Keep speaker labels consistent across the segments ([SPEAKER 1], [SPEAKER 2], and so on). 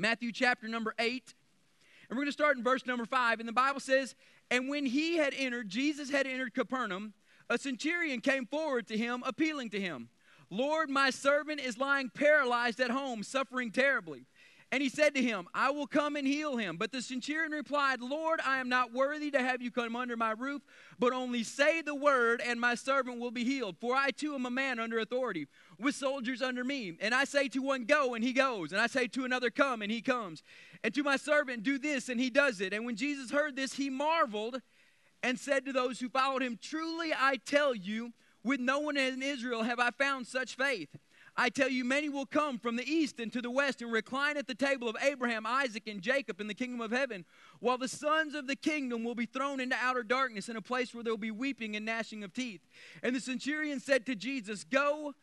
[SPEAKER 1] Matthew chapter number 8. And we're going to start in verse number 5. And the Bible says, And when he had entered, Jesus had entered Capernaum, a centurion came forward to him, appealing to him, Lord, my servant is lying paralyzed at home, suffering terribly. And he said to him, I will come and heal him. But the centurion replied, Lord, I am not worthy to have you come under my roof, but only say the word, and my servant will be healed. For I too am a man under authority, with soldiers under me. And I say to one, Go, and he goes. And I say to another, Come, and he comes. And to my servant, Do this, and he does it. And when Jesus heard this, he marveled and said to those who followed him, Truly I tell you, with no one in Israel have I found such faith. I tell you, many will come from the east and to the west and recline at the table of Abraham, Isaac, and Jacob in the kingdom of heaven, while the sons of the kingdom will be thrown into outer darkness in a place where there will be weeping and gnashing of teeth. And the centurion said to Jesus, Go,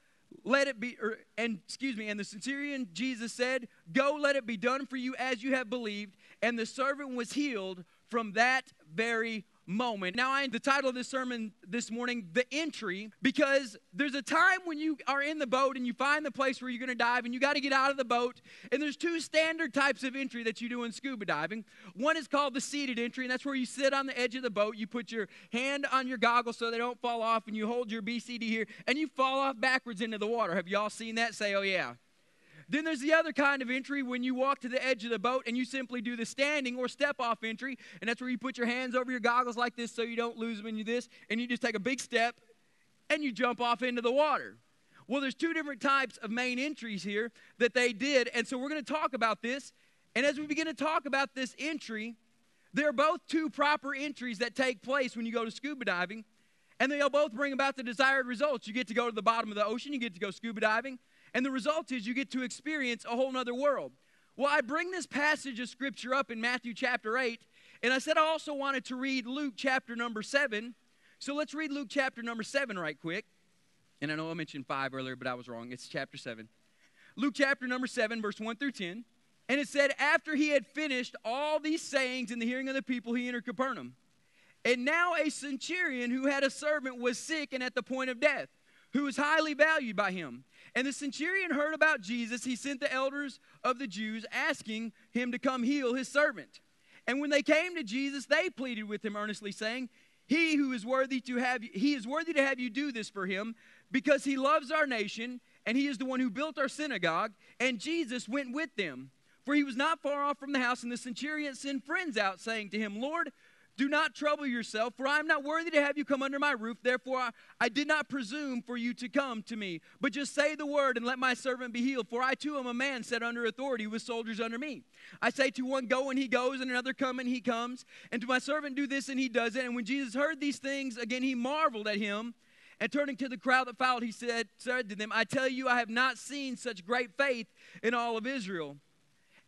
[SPEAKER 1] let it be, or, and excuse me, and the centurion Jesus said, Go, let it be done for you as you have believed. And the servant was healed from that very moment. Now, I the title of this sermon this morning, The Entry, because there's a time when you are in the boat and you find the place where you're going to dive and you got to get out of the boat. And there's two standard types of entry that you do in scuba diving. One is called the seated entry, and that's where you sit on the edge of the boat, you put your hand on your goggles so they don't fall off, and you hold your BCD here, and you fall off backwards into the water. Have y'all seen that? Say, oh, yeah. Then there's the other kind of entry when you walk to the edge of the boat and you simply do the standing or step off entry. And that's where you put your hands over your goggles like this so you don't lose them in you this. And you just take a big step and you jump off into the water. Well, there's two different types of main entries here that they did. And so we're going to talk about this. And as we begin to talk about this entry, they're both two proper entries that take place when you go to scuba diving. And they'll both bring about the desired results. You get to go to the bottom of the ocean, you get to go scuba diving, and the result is you get to experience a whole nother world. Well, I bring this passage of scripture up in Matthew chapter 8, and I said I also wanted to read Luke chapter number 7. So let's read Luke chapter number 7 right quick. And I know I mentioned 5 earlier, but I was wrong. It's chapter 7. Luke chapter number 7, verse 1 through 10. And it said, After he had finished all these sayings in the hearing of the people, he entered Capernaum. And now a centurion who had a servant was sick and at the point of death, who was highly valued by him. And the centurion heard about Jesus. He sent the elders of the Jews asking him to come heal his servant. And when they came to Jesus, they pleaded with him earnestly, saying, He who is worthy to have you, he is worthy to have you do this for him, because he loves our nation, and he is the one who built our synagogue. And Jesus went with them. For he was not far off from the house, and the centurion sent friends out, saying to him, Lord, do not trouble yourself, for I am not worthy to have you come under my roof. Therefore, I, I, did not presume for you to come to me. But just say the word and let my servant be healed. For I too am a man set under authority with soldiers under me. I say to one, Go, and he goes, and another, Come, and he comes. And to my servant, Do this, and he does it. And when Jesus heard these things, again he marveled at him. And turning to the crowd that followed, he said, said to them, I tell you, I have not seen such great faith in all of Israel.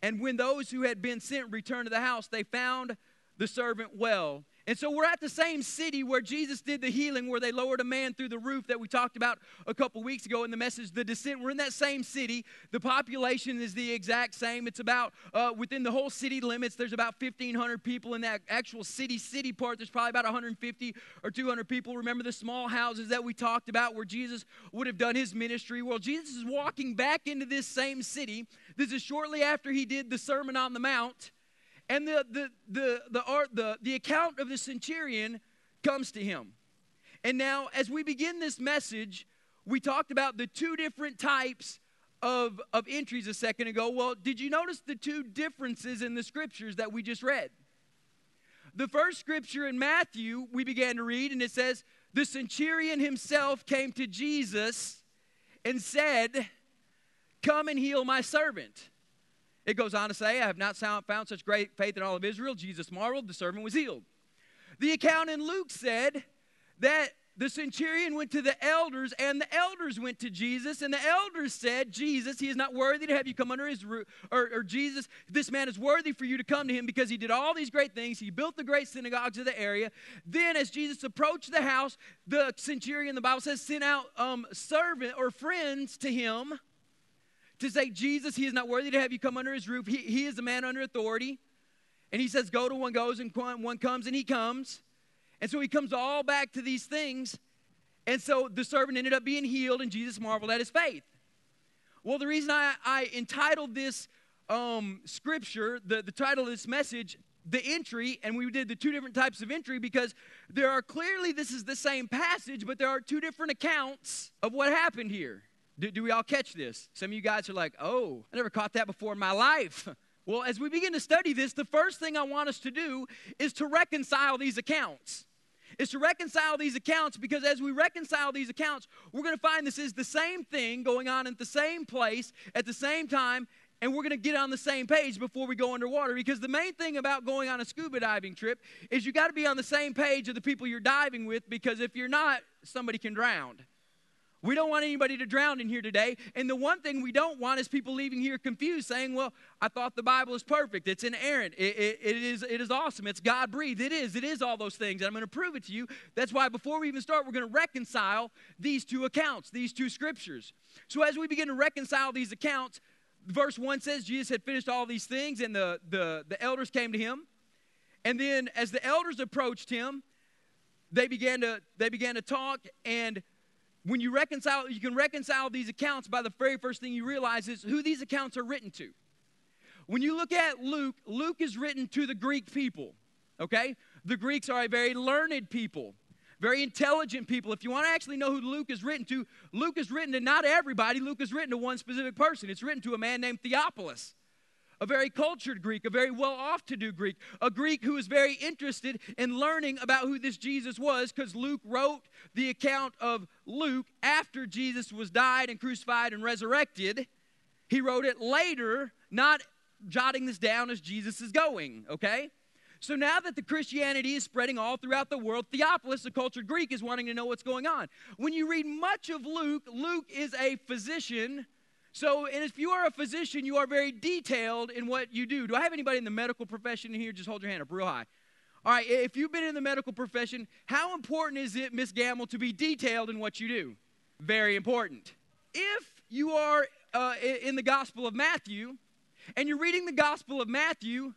[SPEAKER 1] And when those who had been sent returned to the house, they found the servant well. And so we're at the same city where Jesus did the healing, where they lowered a man through the roof that we talked about a couple weeks ago in the message, The Descent. We're in that same city. The population is the exact same. It's about, uh, within the whole city limits, there's about 1,500 people in that actual city, city part. There's probably about 150 or 200 people. Remember the small houses that we talked about where Jesus would have done his ministry? Well, Jesus is walking back into this same city. This is shortly after he did the Sermon on the Mount. And the, the, the, the, art, the, the account of the centurion comes to him. And now, as we begin this message, we talked about the two different types of, of entries a second ago. Well, did you notice the two differences in the scriptures that we just read? The first scripture in Matthew, we began to read, and it says, The centurion himself came to Jesus and said, Come and heal my servant. It goes on to say, I have not found such great faith in all of Israel. Jesus marveled, the servant was healed. The account in Luke said that the centurion went to the elders, and the elders went to Jesus, and the elders said, Jesus, he is not worthy to have you come under his roof, or, or, Jesus, this man is worthy for you to come to him because he did all these great things. He built the great synagogues of the area. Then, as Jesus approached the house, the centurion, the Bible says, sent out um, servant or friends to him to say, Jesus, he is not worthy to have you come under his roof. He, he is a man under authority. And he says, Go to one goes, and one comes, and he comes. And so he comes all back to these things. And so the servant ended up being healed, and Jesus marveled at his faith. Well, the reason I, I entitled this um, scripture, the, the title of this message, the entry, and we did the two different types of entry because there are clearly, this is the same passage, but there are two different accounts of what happened here. Do, do we all catch this? Some of you guys are like, oh, I never caught that before in my life. Well, as we begin to study this, the first thing I want us to do is to reconcile these accounts. Is to reconcile these accounts because as we reconcile these accounts, we're going to find this is the same thing going on at the same place at the same time, and we're going to get on the same page before we go underwater. Because the main thing about going on a scuba diving trip is you got to be on the same page of the people you're diving with because if you're not, somebody can drown. We don't want anybody to drown in here today. And the one thing we don't want is people leaving here confused, saying, Well, I thought the Bible is perfect. It's inerrant. It, it, it, is, it is awesome. It's God breathed. It is. It is all those things. And I'm going to prove it to you. That's why before we even start, we're going to reconcile these two accounts, these two scriptures. So as we begin to reconcile these accounts, verse 1 says Jesus had finished all these things, and the, the, the elders came to him. And then as the elders approached him, they began to, they began to talk and when you reconcile, you can reconcile these accounts by the very first thing you realize is who these accounts are written to. When you look at Luke, Luke is written to the Greek people, okay? The Greeks are a very learned people, very intelligent people. If you want to actually know who Luke is written to, Luke is written to not everybody, Luke is written to one specific person. It's written to a man named Theophilus a very cultured Greek, a very well off to do Greek, a Greek who was very interested in learning about who this Jesus was because Luke wrote the account of Luke after Jesus was died and crucified and resurrected. He wrote it later, not jotting this down as Jesus is going, okay? So now that the Christianity is spreading all throughout the world, Theophilus, a cultured Greek, is wanting to know what's going on. When you read much of Luke, Luke is a physician so, and if you are a physician, you are very detailed in what you do. Do I have anybody in the medical profession here? Just hold your hand up real high. All right, if you've been in the medical profession, how important is it, Miss Gamble, to be detailed in what you do? Very important. If you are uh, in the Gospel of Matthew and you're reading the Gospel of Matthew,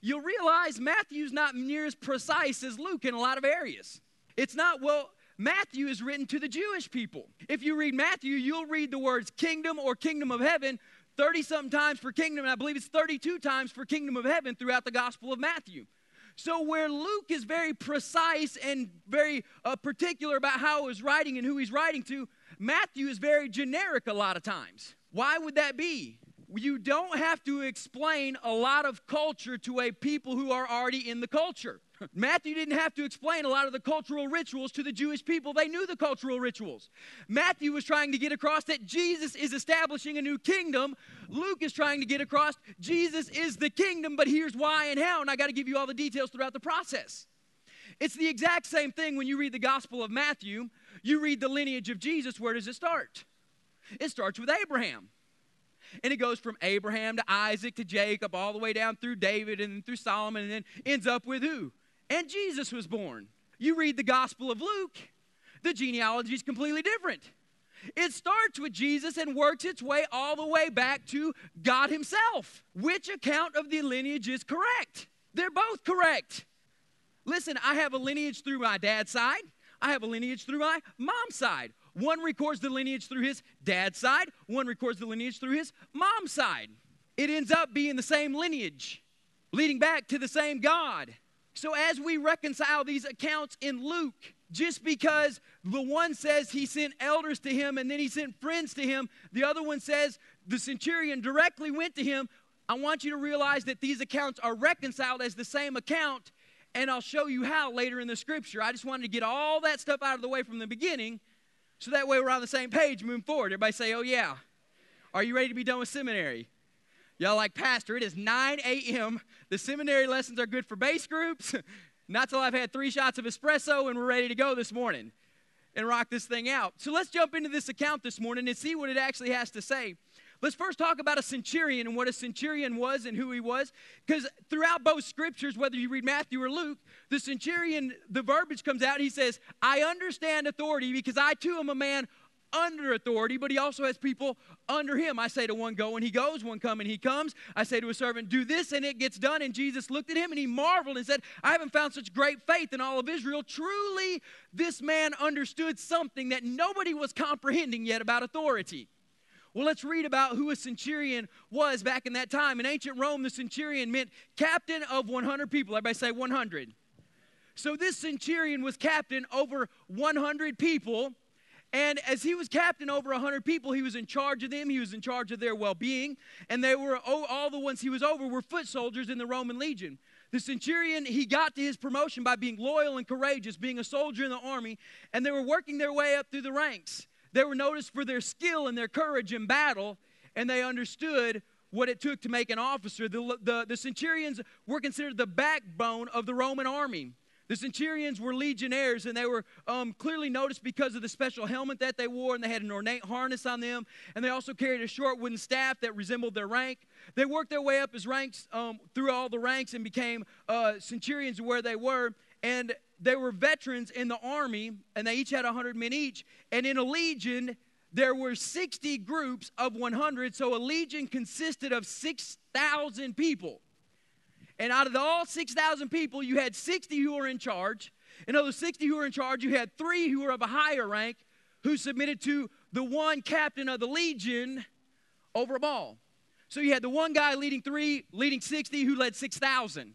[SPEAKER 1] you'll realize Matthew's not near as precise as Luke in a lot of areas. It's not, well, Matthew is written to the Jewish people. If you read Matthew, you'll read the words kingdom or kingdom of heaven 30 something times for kingdom, and I believe it's 32 times for kingdom of heaven throughout the Gospel of Matthew. So, where Luke is very precise and very uh, particular about how he's writing and who he's writing to, Matthew is very generic a lot of times. Why would that be? You don't have to explain a lot of culture to a people who are already in the culture. Matthew didn't have to explain a lot of the cultural rituals to the Jewish people. They knew the cultural rituals. Matthew was trying to get across that Jesus is establishing a new kingdom. Luke is trying to get across Jesus is the kingdom, but here's why and how. And I got to give you all the details throughout the process. It's the exact same thing when you read the Gospel of Matthew. You read the lineage of Jesus. Where does it start? It starts with Abraham. And it goes from Abraham to Isaac to Jacob, all the way down through David and through Solomon, and then ends up with who? And Jesus was born. You read the Gospel of Luke, the genealogy is completely different. It starts with Jesus and works its way all the way back to God Himself. Which account of the lineage is correct? They're both correct. Listen, I have a lineage through my dad's side, I have a lineage through my mom's side. One records the lineage through his dad's side, one records the lineage through his mom's side. It ends up being the same lineage, leading back to the same God. So, as we reconcile these accounts in Luke, just because the one says he sent elders to him and then he sent friends to him, the other one says the centurion directly went to him, I want you to realize that these accounts are reconciled as the same account, and I'll show you how later in the scripture. I just wanted to get all that stuff out of the way from the beginning so that way we're on the same page moving forward. Everybody say, Oh, yeah. Are you ready to be done with seminary? Y'all like, Pastor, it is 9 a.m. The seminary lessons are good for base groups. Not till I've had three shots of espresso and we're ready to go this morning and rock this thing out. So let's jump into this account this morning and see what it actually has to say. Let's first talk about a centurion and what a centurion was and who he was. Because throughout both scriptures, whether you read Matthew or Luke, the centurion, the verbiage comes out. He says, I understand authority because I too am a man under authority, but he also has people under him. I say to one, go, and he goes, one, come, and he comes. I say to a servant, do this, and it gets done. And Jesus looked at him and he marveled and said, I haven't found such great faith in all of Israel. Truly, this man understood something that nobody was comprehending yet about authority. Well, let's read about who a centurion was back in that time. In ancient Rome, the centurion meant captain of 100 people. Everybody say 100. So this centurion was captain over 100 people. And as he was captain over 100 people, he was in charge of them. He was in charge of their well being. And they were, oh, all the ones he was over were foot soldiers in the Roman legion. The centurion, he got to his promotion by being loyal and courageous, being a soldier in the army, and they were working their way up through the ranks. They were noticed for their skill and their courage in battle, and they understood what it took to make an officer. The, the, the centurions were considered the backbone of the Roman army. The centurions were legionnaires, and they were um, clearly noticed because of the special helmet that they wore, and they had an ornate harness on them, and they also carried a short wooden staff that resembled their rank. They worked their way up as ranks um, through all the ranks and became uh, centurions where they were, and they were veterans in the army, and they each had 100 men each. And in a legion, there were 60 groups of 100, so a legion consisted of 6,000 people. And out of the, all 6,000 people, you had 60 who were in charge. And of the 60 who were in charge, you had three who were of a higher rank who submitted to the one captain of the legion over them all. So you had the one guy leading three, leading 60, who led 6,000.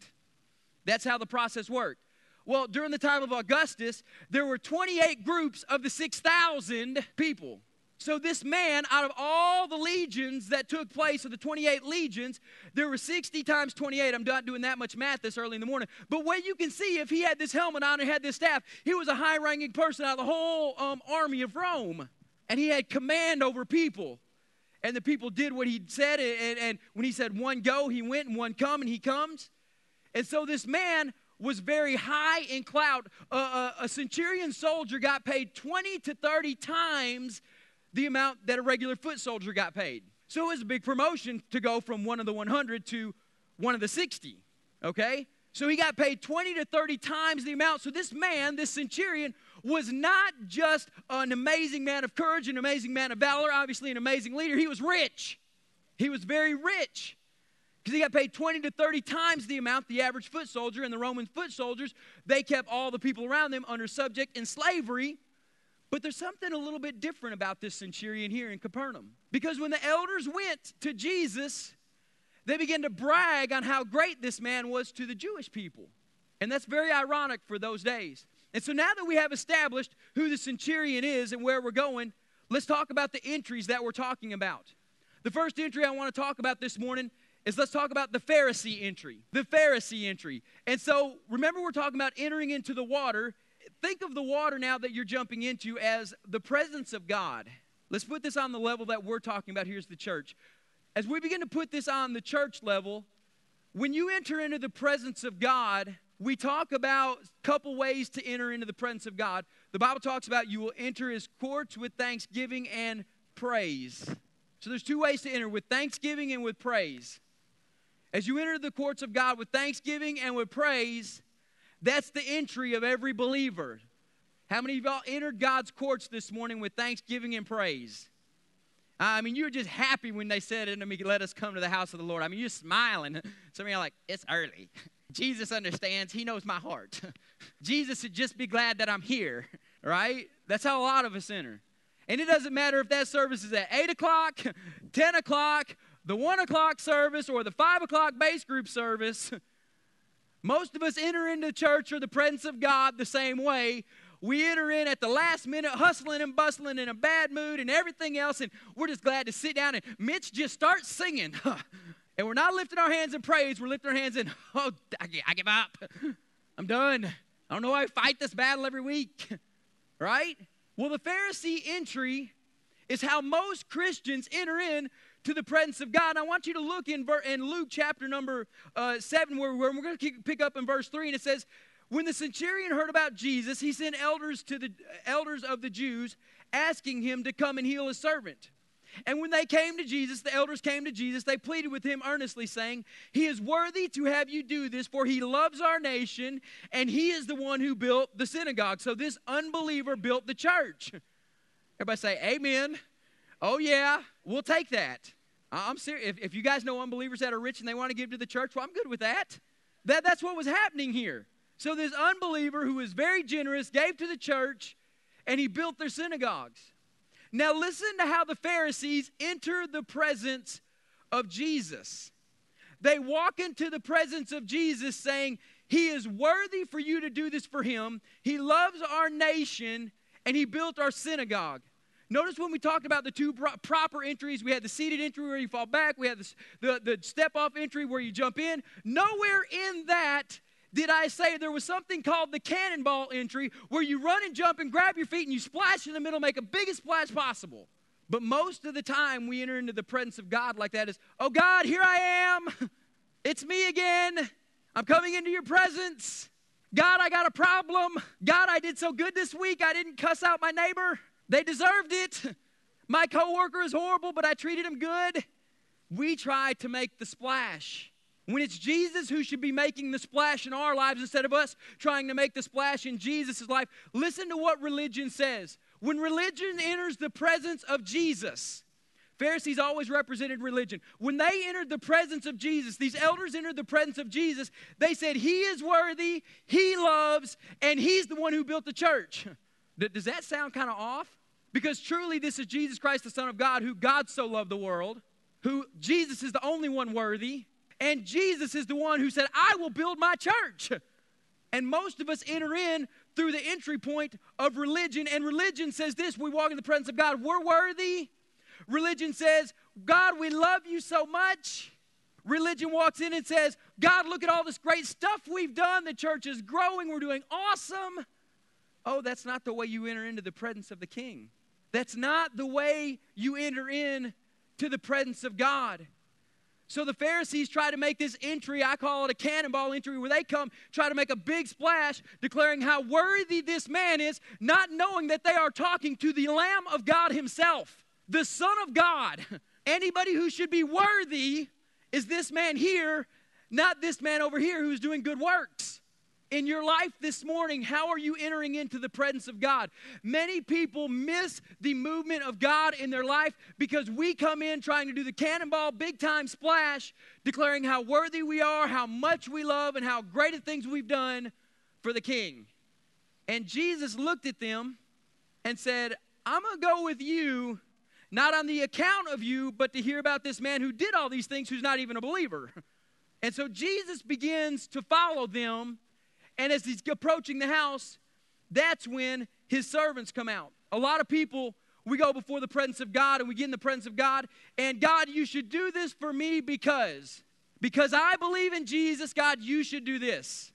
[SPEAKER 1] That's how the process worked. Well, during the time of Augustus, there were 28 groups of the 6,000 people. So, this man, out of all the legions that took place of the 28 legions, there were 60 times 28. I'm not doing that much math this early in the morning. But what you can see, if he had this helmet on and had this staff, he was a high ranking person out of the whole um, army of Rome. And he had command over people. And the people did what he said. And, and when he said one go, he went, and one come, and he comes. And so, this man was very high in clout. Uh, uh, a centurion soldier got paid 20 to 30 times the amount that a regular foot soldier got paid. So it was a big promotion to go from one of the 100 to one of the 60. Okay? So he got paid 20 to 30 times the amount. So this man, this centurion, was not just an amazing man of courage, an amazing man of valor, obviously an amazing leader. He was rich. He was very rich because he got paid 20 to 30 times the amount the average foot soldier and the Roman foot soldiers, they kept all the people around them under subject in slavery. But there's something a little bit different about this centurion here in Capernaum. Because when the elders went to Jesus, they began to brag on how great this man was to the Jewish people. And that's very ironic for those days. And so now that we have established who the centurion is and where we're going, let's talk about the entries that we're talking about. The first entry I want to talk about this morning is let's talk about the Pharisee entry. The Pharisee entry. And so remember, we're talking about entering into the water. Think of the water now that you're jumping into as the presence of God. Let's put this on the level that we're talking about. Here's the church. As we begin to put this on the church level, when you enter into the presence of God, we talk about a couple ways to enter into the presence of God. The Bible talks about you will enter his courts with thanksgiving and praise. So there's two ways to enter with thanksgiving and with praise. As you enter the courts of God with thanksgiving and with praise, that's the entry of every believer. How many of y'all entered God's courts this morning with thanksgiving and praise? I mean, you were just happy when they said to me, let us come to the house of the Lord. I mean, you're smiling. Some of you are like, it's early. Jesus understands. He knows my heart. Jesus should just be glad that I'm here, right? That's how a lot of us enter. And it doesn't matter if that service is at 8 o'clock, 10 o'clock, the 1 o'clock service, or the 5 o'clock base group service. Most of us enter into church or the presence of God the same way. We enter in at the last minute, hustling and bustling in a bad mood and everything else, and we're just glad to sit down. And Mitch just starts singing. And we're not lifting our hands in praise, we're lifting our hands in, oh, I give up. I'm done. I don't know why I fight this battle every week. right? Well, the Pharisee entry is how most Christians enter in to the presence of God. I want you to look in, in Luke chapter number uh, 7, where, where we're going to pick up in verse 3, and it says, When the centurion heard about Jesus, he sent elders to the elders of the Jews, asking him to come and heal his servant. And when they came to Jesus, the elders came to Jesus, they pleaded with him earnestly, saying, He is worthy to have you do this, for he loves our nation, and he is the one who built the synagogue. So this unbeliever built the church. Everybody say, Amen. Oh, yeah, we'll take that. I'm serious. If, if you guys know unbelievers that are rich and they want to give to the church, well, I'm good with that. that. That's what was happening here. So this unbeliever who was very generous gave to the church, and he built their synagogues. Now, listen to how the Pharisees enter the presence of Jesus. They walk into the presence of Jesus saying, He is worthy for you to do this for Him. He loves our nation, and He built our synagogue. Notice when we talked about the two proper entries, we had the seated entry where you fall back, we had the, the, the step off entry where you jump in. Nowhere in that did I say there was something called the cannonball entry where you run and jump and grab your feet and you splash in the middle, make a biggest splash possible. But most of the time we enter into the presence of God like that is, oh God, here I am. It's me again. I'm coming into your presence. God, I got a problem. God, I did so good this week. I didn't cuss out my neighbor. They deserved it. My coworker is horrible, but I treated him good. We try to make the splash when it's Jesus who should be making the splash in our lives instead of us trying to make the splash in Jesus' life, listen to what religion says. When religion enters the presence of Jesus, Pharisees always represented religion. When they entered the presence of Jesus, these elders entered the presence of Jesus, they said, He is worthy, He loves, and He's the one who built the church. Does that sound kind of off? Because truly, this is Jesus Christ, the Son of God, who God so loved the world, who Jesus is the only one worthy. And Jesus is the one who said, I will build my church. And most of us enter in through the entry point of religion. And religion says this we walk in the presence of God, we're worthy. Religion says, God, we love you so much. Religion walks in and says, God, look at all this great stuff we've done. The church is growing. We're doing awesome. Oh, that's not the way you enter into the presence of the king. That's not the way you enter in to the presence of God. So the Pharisees try to make this entry, I call it a cannonball entry, where they come, try to make a big splash, declaring how worthy this man is, not knowing that they are talking to the Lamb of God Himself, the Son of God. Anybody who should be worthy is this man here, not this man over here who's doing good works in your life this morning, how are you entering into the presence of God? Many people miss the movement of God in their life because we come in trying to do the cannonball big time splash, declaring how worthy we are, how much we love, and how great of things we've done for the King. And Jesus looked at them and said, I'm going to go with you, not on the account of you, but to hear about this man who did all these things who's not even a believer. And so Jesus begins to follow them and as he's approaching the house, that's when his servants come out. A lot of people, we go before the presence of God and we get in the presence of God, and God, you should do this for me because, because I believe in Jesus, God, you should do this.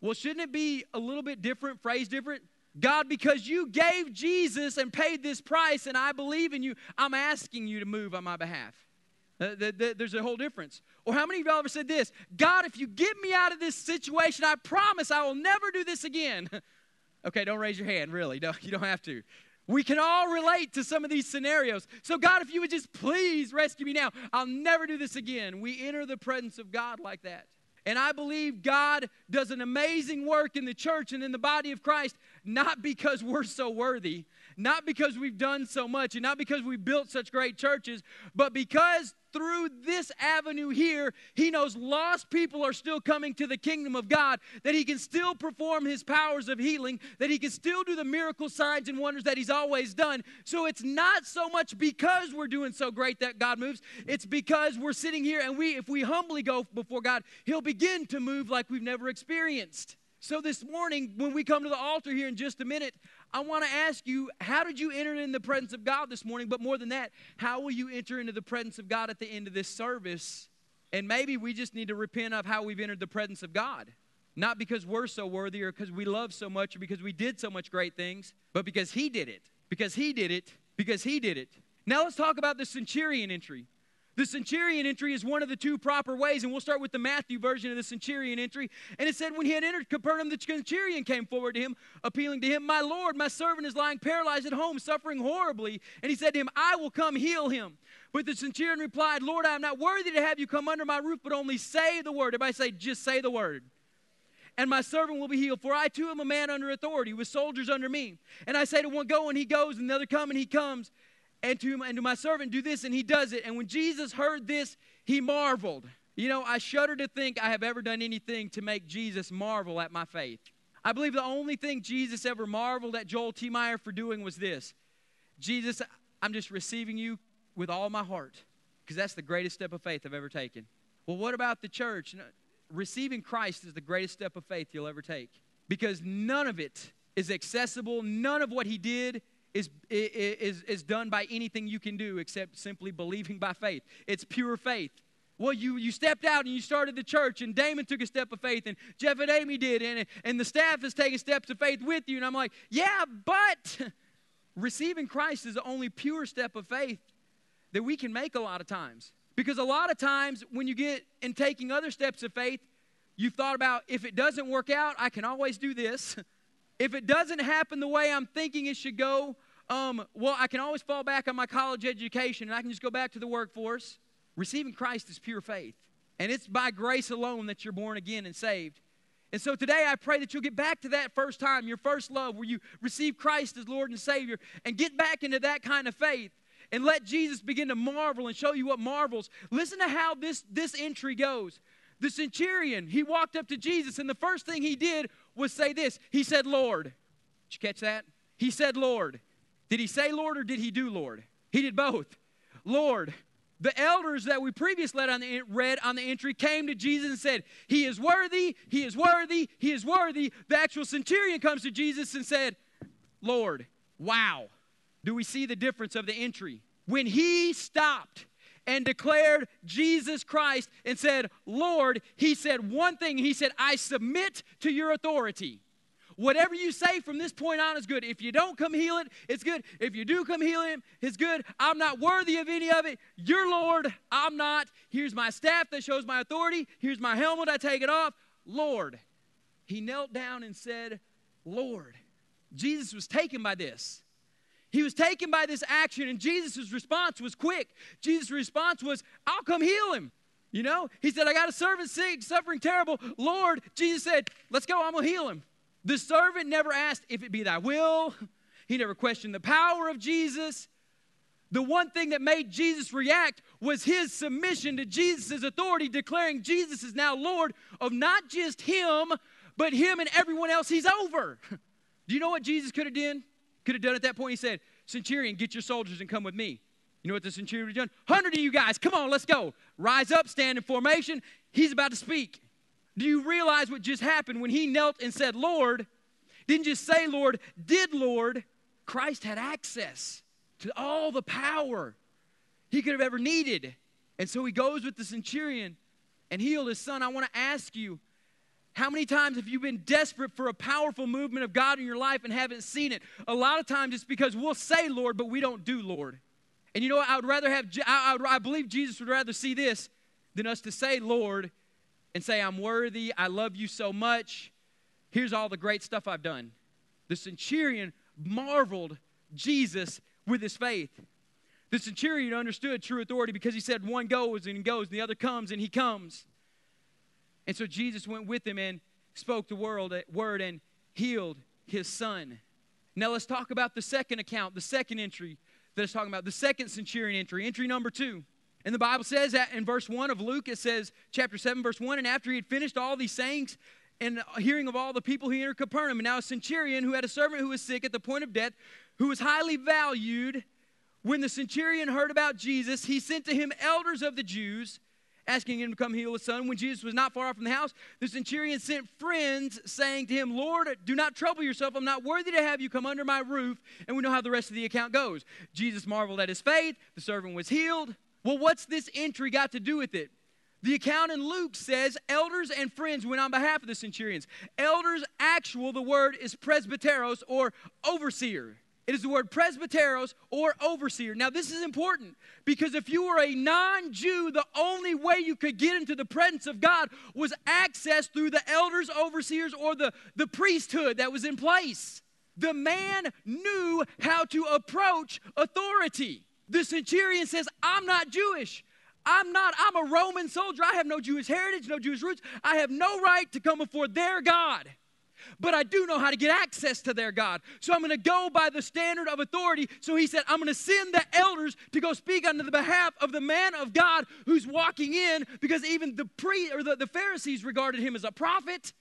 [SPEAKER 1] Well, shouldn't it be a little bit different, phrase different? God, because you gave Jesus and paid this price, and I believe in you, I'm asking you to move on my behalf. Uh, the, the, there's a whole difference. Or how many of y'all ever said this? God, if you get me out of this situation, I promise I will never do this again. okay, don't raise your hand, really. No, you don't have to. We can all relate to some of these scenarios. So, God, if you would just please rescue me now, I'll never do this again. We enter the presence of God like that. And I believe God does an amazing work in the church and in the body of Christ, not because we're so worthy, not because we've done so much, and not because we've built such great churches, but because through this avenue here, he knows lost people are still coming to the kingdom of God, that he can still perform his powers of healing, that he can still do the miracle signs and wonders that he's always done. So it's not so much because we're doing so great that God moves, it's because we're sitting here and we if we humbly go before God, he'll begin to move like we've never experienced. So this morning when we come to the altar here in just a minute, I want to ask you, how did you enter in the presence of God this morning? But more than that, how will you enter into the presence of God at the end of this service? And maybe we just need to repent of how we've entered the presence of God. Not because we're so worthy or because we love so much or because we did so much great things, but because He did it. Because He did it. Because He did it. Now let's talk about the centurion entry. The centurion entry is one of the two proper ways, and we'll start with the Matthew version of the centurion entry. And it said, When he had entered Capernaum, the centurion came forward to him, appealing to him, My Lord, my servant is lying paralyzed at home, suffering horribly. And he said to him, I will come heal him. But the centurion replied, Lord, I am not worthy to have you come under my roof, but only say the word. Everybody say, just say the word and my servant will be healed. For I too am a man under authority, with soldiers under me. And I say to one, Go, and he goes, and the other, Come, and he comes and to, and to my servant, do this, and he does it. And when Jesus heard this, he marveled. You know, I shudder to think I have ever done anything to make Jesus marvel at my faith. I believe the only thing Jesus ever marveled at Joel T. Meyer for doing was this Jesus, I'm just receiving you with all my heart because that's the greatest step of faith I've ever taken. Well, what about the church? Receiving Christ is the greatest step of faith you'll ever take because none of it is accessible. None of what he did is, is, is done by anything you can do except simply believing by faith. It's pure faith. Well, you, you stepped out and you started the church, and Damon took a step of faith, and Jeff and Amy did, and, and the staff is taking steps of faith with you. And I'm like, yeah, but receiving Christ is the only pure step of faith that we can make a lot of times. Because a lot of times when you get in taking other steps of faith, you've thought about if it doesn't work out, I can always do this. if it doesn't happen the way I'm thinking it should go, um, well, I can always fall back on my college education and I can just go back to the workforce. Receiving Christ is pure faith. And it's by grace alone that you're born again and saved. And so today I pray that you'll get back to that first time, your first love, where you receive Christ as Lord and Savior, and get back into that kind of faith. And let Jesus begin to marvel and show you what marvels. Listen to how this, this entry goes. The centurion, he walked up to Jesus, and the first thing he did was say this He said, Lord. Did you catch that? He said, Lord. Did he say Lord or did he do Lord? He did both. Lord. The elders that we previously read on, the, read on the entry came to Jesus and said, He is worthy, He is worthy, He is worthy. The actual centurion comes to Jesus and said, Lord, wow. Do we see the difference of the entry? When he stopped and declared Jesus Christ and said, Lord, he said one thing. He said, I submit to your authority. Whatever you say from this point on is good. If you don't come heal it, it's good. If you do come heal him, it's good. I'm not worthy of any of it. You're Lord. I'm not. Here's my staff that shows my authority. Here's my helmet. I take it off. Lord. He knelt down and said, Lord. Jesus was taken by this. He was taken by this action, and Jesus' response was quick. Jesus' response was, I'll come heal him. You know, he said, I got a servant sick, suffering terrible. Lord, Jesus said, Let's go, I'm gonna heal him. The servant never asked if it be thy will, he never questioned the power of Jesus. The one thing that made Jesus react was his submission to Jesus' authority, declaring Jesus is now Lord of not just him, but him and everyone else he's over. Do you know what Jesus could have done? Could have done at that point. He said, Centurion, get your soldiers and come with me. You know what the centurion would have done? Hundred of you guys, come on, let's go. Rise up, stand in formation. He's about to speak. Do you realize what just happened when he knelt and said, Lord? Didn't just say Lord, did Lord. Christ had access to all the power he could have ever needed. And so he goes with the centurion and healed his son. I want to ask you, how many times have you been desperate for a powerful movement of God in your life and haven't seen it? A lot of times it's because we'll say Lord, but we don't do Lord. And you know what? I would rather have, I, I, I believe Jesus would rather see this than us to say Lord and say, I'm worthy, I love you so much. Here's all the great stuff I've done. The centurion marveled Jesus with his faith. The centurion understood true authority because he said, One goes and goes, and the other comes and he comes. And so Jesus went with him and spoke the word, word and healed his son. Now let's talk about the second account, the second entry that it's talking about, the second centurion entry, entry number two. And the Bible says that in verse 1 of Luke, it says, chapter 7, verse 1, and after he had finished all these sayings, and hearing of all the people, he entered Capernaum. And now a centurion who had a servant who was sick at the point of death, who was highly valued, when the centurion heard about Jesus, he sent to him elders of the Jews asking him to come heal his son. When Jesus was not far off from the house, the centurion sent friends saying to him, Lord, do not trouble yourself. I'm not worthy to have you come under my roof. And we know how the rest of the account goes. Jesus marveled at his faith. The servant was healed. Well, what's this entry got to do with it? The account in Luke says elders and friends went on behalf of the centurions. Elders, actual, the word is presbyteros or overseer. It is the word presbyteros or overseer. Now, this is important because if you were a non Jew, the only way you could get into the presence of God was access through the elders, overseers, or the, the priesthood that was in place. The man knew how to approach authority. The centurion says, I'm not Jewish. I'm not, I'm a Roman soldier. I have no Jewish heritage, no Jewish roots. I have no right to come before their God but I do know how to get access to their God. So I'm going to go by the standard of authority. So he said, I'm going to send the elders to go speak on the behalf of the man of God who's walking in because even the pre or the, the Pharisees regarded him as a prophet,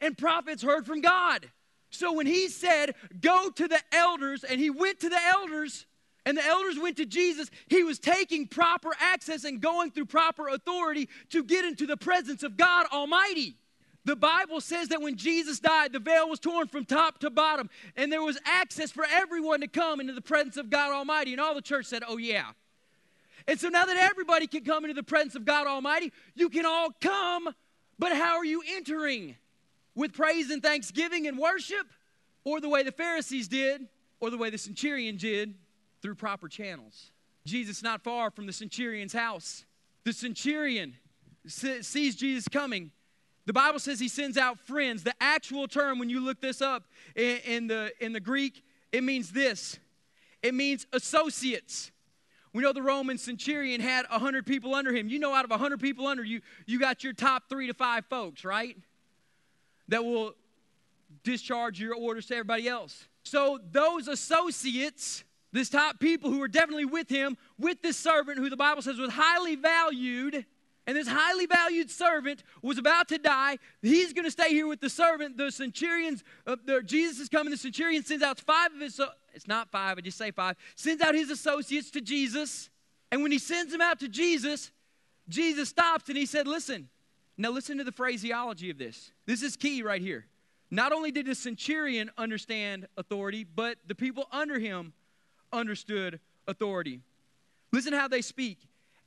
[SPEAKER 1] and prophets heard from God. So when he said, Go to the elders, and he went to the elders, and the elders went to Jesus, he was taking proper access and going through proper authority to get into the presence of God Almighty. The Bible says that when Jesus died, the veil was torn from top to bottom, and there was access for everyone to come into the presence of God Almighty. And all the church said, Oh, yeah. And so now that everybody can come into the presence of God Almighty, you can all come, but how are you entering? With praise and thanksgiving and worship? Or the way the Pharisees did, or the way the centurion did, through proper channels. Jesus not far from the centurion's house. The centurion sees Jesus coming. The Bible says he sends out friends. The actual term, when you look this up in, in the, in the Greek, it means this it means associates. We know the Roman centurion had 100 people under him. You know, out of 100 people under you, you got your top three to five folks, right? That will discharge your orders to everybody else. So, those associates this top people who were definitely with him, with this servant who the Bible says was highly valued. And this highly valued servant was about to die. He's going to stay here with the servant. The centurions, uh, the, Jesus is coming. The centurion sends out five of his, uh, it's not five, I just say five, sends out his associates to Jesus. And when he sends them out to Jesus, Jesus stops and he said, Listen, now listen to the phraseology of this. This is key right here. Not only did the centurion understand authority, but the people under him understood authority. Listen how they speak.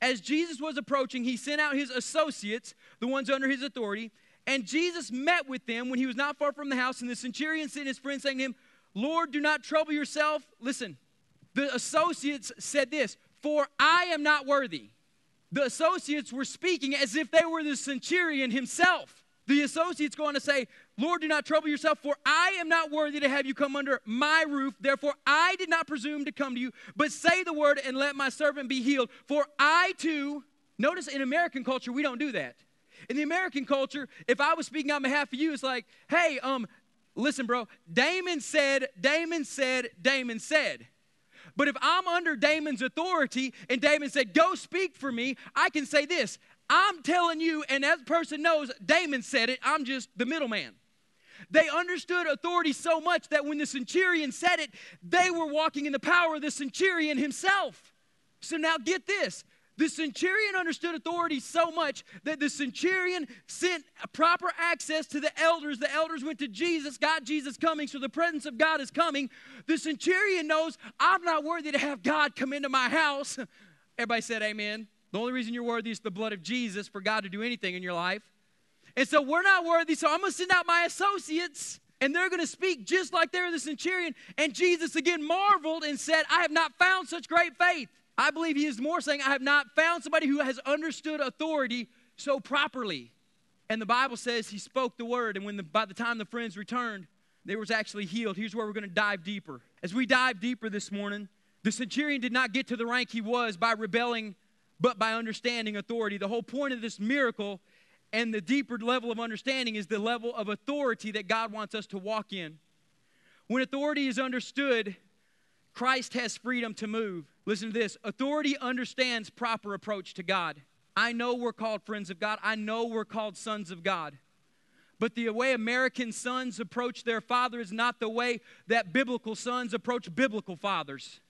[SPEAKER 1] As Jesus was approaching, he sent out his associates, the ones under his authority, and Jesus met with them when he was not far from the house. And the centurion sent his friend, saying to him, Lord, do not trouble yourself. Listen, the associates said this, For I am not worthy. The associates were speaking as if they were the centurion himself. The associates go on to say, Lord, do not trouble yourself, for I am not worthy to have you come under my roof. Therefore, I did not presume to come to you, but say the word and let my servant be healed. For I too, notice in American culture, we don't do that. In the American culture, if I was speaking on behalf of you, it's like, hey, um, listen, bro, Damon said, Damon said, Damon said. But if I'm under Damon's authority and Damon said, go speak for me, I can say this I'm telling you, and that person knows, Damon said it, I'm just the middleman. They understood authority so much that when the centurion said it, they were walking in the power of the centurion himself. So now get this. The centurion understood authority so much that the centurion sent proper access to the elders. The elders went to Jesus, got Jesus coming, so the presence of God is coming. The centurion knows I'm not worthy to have God come into my house. Everybody said, Amen. The only reason you're worthy is the blood of Jesus for God to do anything in your life. And so we're not worthy, so I'm going to send out my associates, and they're going to speak just like they're the centurion. And Jesus again marveled and said, I have not found such great faith. I believe he is more saying, I have not found somebody who has understood authority so properly. And the Bible says he spoke the word, and when the, by the time the friends returned, they was actually healed. Here's where we're going to dive deeper. As we dive deeper this morning, the centurion did not get to the rank he was by rebelling, but by understanding authority. The whole point of this miracle and the deeper level of understanding is the level of authority that God wants us to walk in. When authority is understood, Christ has freedom to move. Listen to this authority understands proper approach to God. I know we're called friends of God, I know we're called sons of God. But the way American sons approach their father is not the way that biblical sons approach biblical fathers.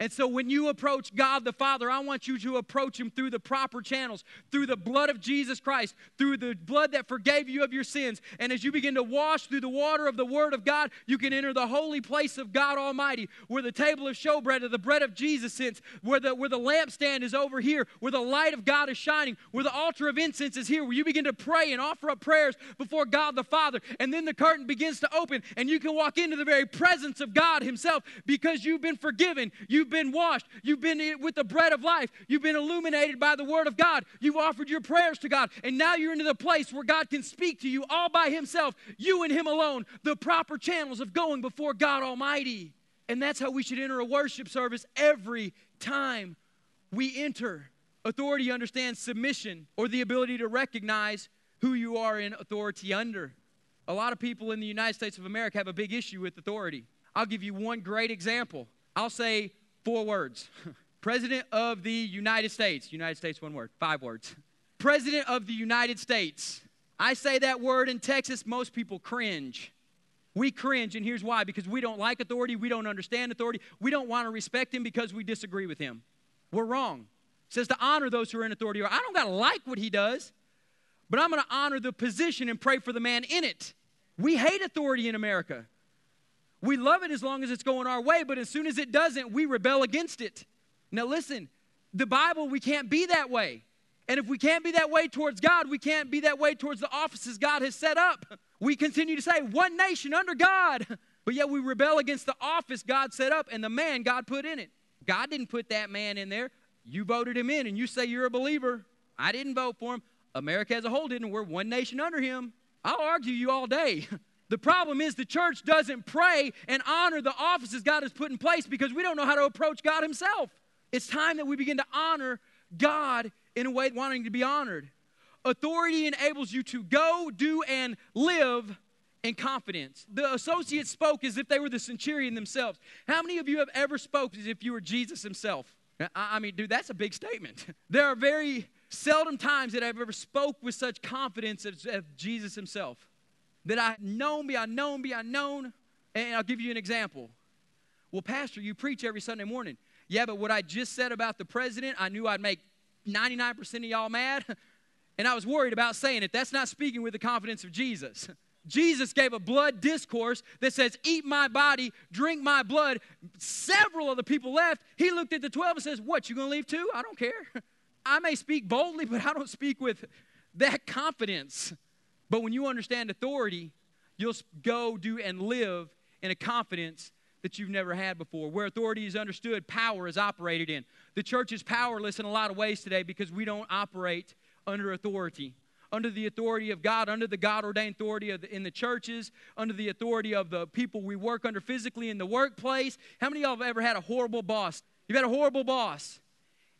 [SPEAKER 1] And so when you approach God the Father, I want you to approach Him through the proper channels, through the blood of Jesus Christ, through the blood that forgave you of your sins. And as you begin to wash through the water of the Word of God, you can enter the holy place of God Almighty, where the table of showbread or the bread of Jesus sits, where the, where the lampstand is over here, where the light of God is shining, where the altar of incense is here, where you begin to pray and offer up prayers before God the Father. And then the curtain begins to open, and you can walk into the very presence of God Himself because you've been forgiven. You You've been washed. You've been with the bread of life. You've been illuminated by the word of God. You've offered your prayers to God. And now you're into the place where God can speak to you all by Himself, you and Him alone, the proper channels of going before God Almighty. And that's how we should enter a worship service every time we enter. Authority understands submission or the ability to recognize who you are in authority under. A lot of people in the United States of America have a big issue with authority. I'll give you one great example. I'll say Four words. President of the United States. United States, one word. Five words. President of the United States. I say that word in Texas, most people cringe. We cringe, and here's why because we don't like authority, we don't understand authority, we don't want to respect him because we disagree with him. We're wrong. It says to honor those who are in authority. I don't got to like what he does, but I'm going to honor the position and pray for the man in it. We hate authority in America. We love it as long as it's going our way, but as soon as it doesn't, we rebel against it. Now, listen, the Bible, we can't be that way. And if we can't be that way towards God, we can't be that way towards the offices God has set up. We continue to say, one nation under God, but yet we rebel against the office God set up and the man God put in it. God didn't put that man in there. You voted him in and you say you're a believer. I didn't vote for him. America as a whole didn't. We're one nation under him. I'll argue you all day. The problem is the church doesn't pray and honor the offices God has put in place because we don't know how to approach God Himself. It's time that we begin to honor God in a way wanting to be honored. Authority enables you to go, do, and live in confidence. The associates spoke as if they were the centurion themselves. How many of you have ever spoke as if you were Jesus himself? I mean, dude, that's a big statement. There are very seldom times that I've ever spoke with such confidence as, as Jesus himself that I known known be I known. And I'll give you an example. Well, Pastor, you preach every Sunday morning. Yeah, but what I just said about the president, I knew I'd make 99% of y'all mad. And I was worried about saying it. That's not speaking with the confidence of Jesus. Jesus gave a blood discourse that says, Eat my body, drink my blood. Several of the people left. He looked at the 12 and says, What, you gonna leave too? I don't care. I may speak boldly, but I don't speak with that confidence. But when you understand authority, you'll go, do, and live in a confidence that you've never had before. Where authority is understood, power is operated in. The church is powerless in a lot of ways today because we don't operate under authority. Under the authority of God, under the God ordained authority the, in the churches, under the authority of the people we work under physically in the workplace. How many of y'all have ever had a horrible boss? You've had a horrible boss.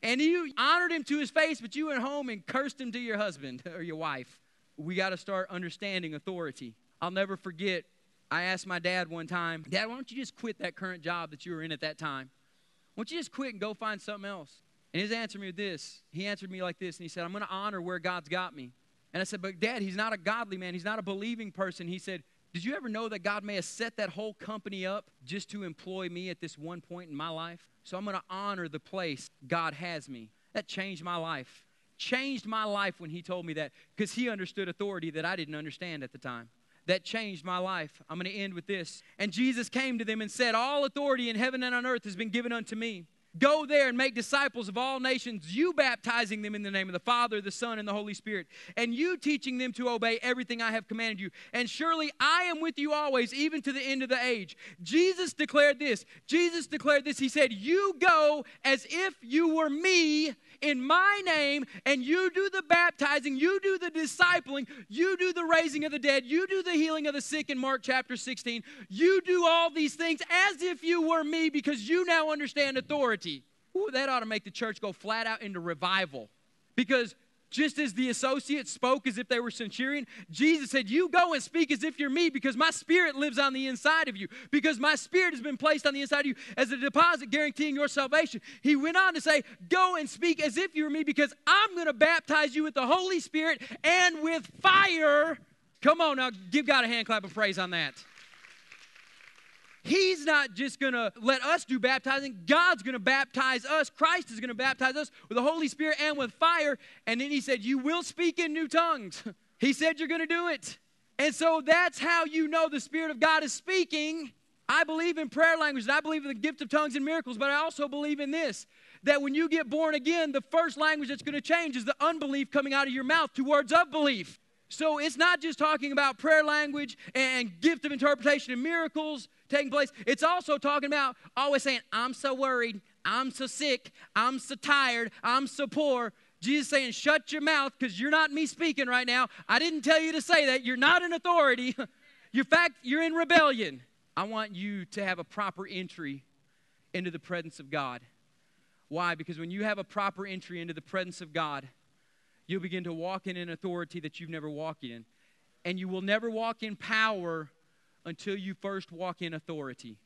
[SPEAKER 1] And you honored him to his face, but you went home and cursed him to your husband or your wife we got to start understanding authority. I'll never forget, I asked my dad one time, Dad, why don't you just quit that current job that you were in at that time? Why don't you just quit and go find something else? And his answer me with this. He answered me like this, and he said, I'm going to honor where God's got me. And I said, But dad, he's not a godly man. He's not a believing person. He said, Did you ever know that God may have set that whole company up just to employ me at this one point in my life? So I'm going to honor the place God has me. That changed my life changed my life when he told me that because he understood authority that I didn't understand at the time. That changed my life. I'm going to end with this. And Jesus came to them and said, All authority in heaven and on earth has been given unto me. Go there and make disciples of all nations, you baptizing them in the name of the Father, the Son, and the Holy Spirit, and you teaching them to obey everything I have commanded you. And surely I am with you always, even to the end of the age. Jesus declared this. Jesus declared this. He said, You go as if you were me in my name, and you do the baptizing, you do the discipling, you do the raising of the dead, you do the healing of the sick in Mark chapter 16. You do all these things as if you were me because you now understand authority. Ooh, that ought to make the church go flat out into revival. Because just as the associates spoke as if they were centurion, Jesus said, You go and speak as if you're me because my spirit lives on the inside of you, because my spirit has been placed on the inside of you as a deposit guaranteeing your salvation. He went on to say, Go and speak as if you're me because I'm going to baptize you with the Holy Spirit and with fire. Come on now, give God a hand clap of praise on that. He's not just going to let us do baptizing. God's going to baptize us. Christ is going to baptize us with the Holy Spirit and with fire. And then he said, You will speak in new tongues. He said, You're going to do it. And so that's how you know the Spirit of God is speaking. I believe in prayer language, and I believe in the gift of tongues and miracles, but I also believe in this that when you get born again, the first language that's going to change is the unbelief coming out of your mouth to words of belief. So it's not just talking about prayer language and gift of interpretation and miracles taking place. It's also talking about always saying, I'm so worried, I'm so sick, I'm so tired, I'm so poor. Jesus saying, shut your mouth because you're not me speaking right now. I didn't tell you to say that. You're not in authority. In fact, you're in rebellion. I want you to have a proper entry into the presence of God. Why? Because when you have a proper entry into the presence of God, you'll begin to walk in an authority that you've never walked in. And you will never walk in power until you first walk in authority.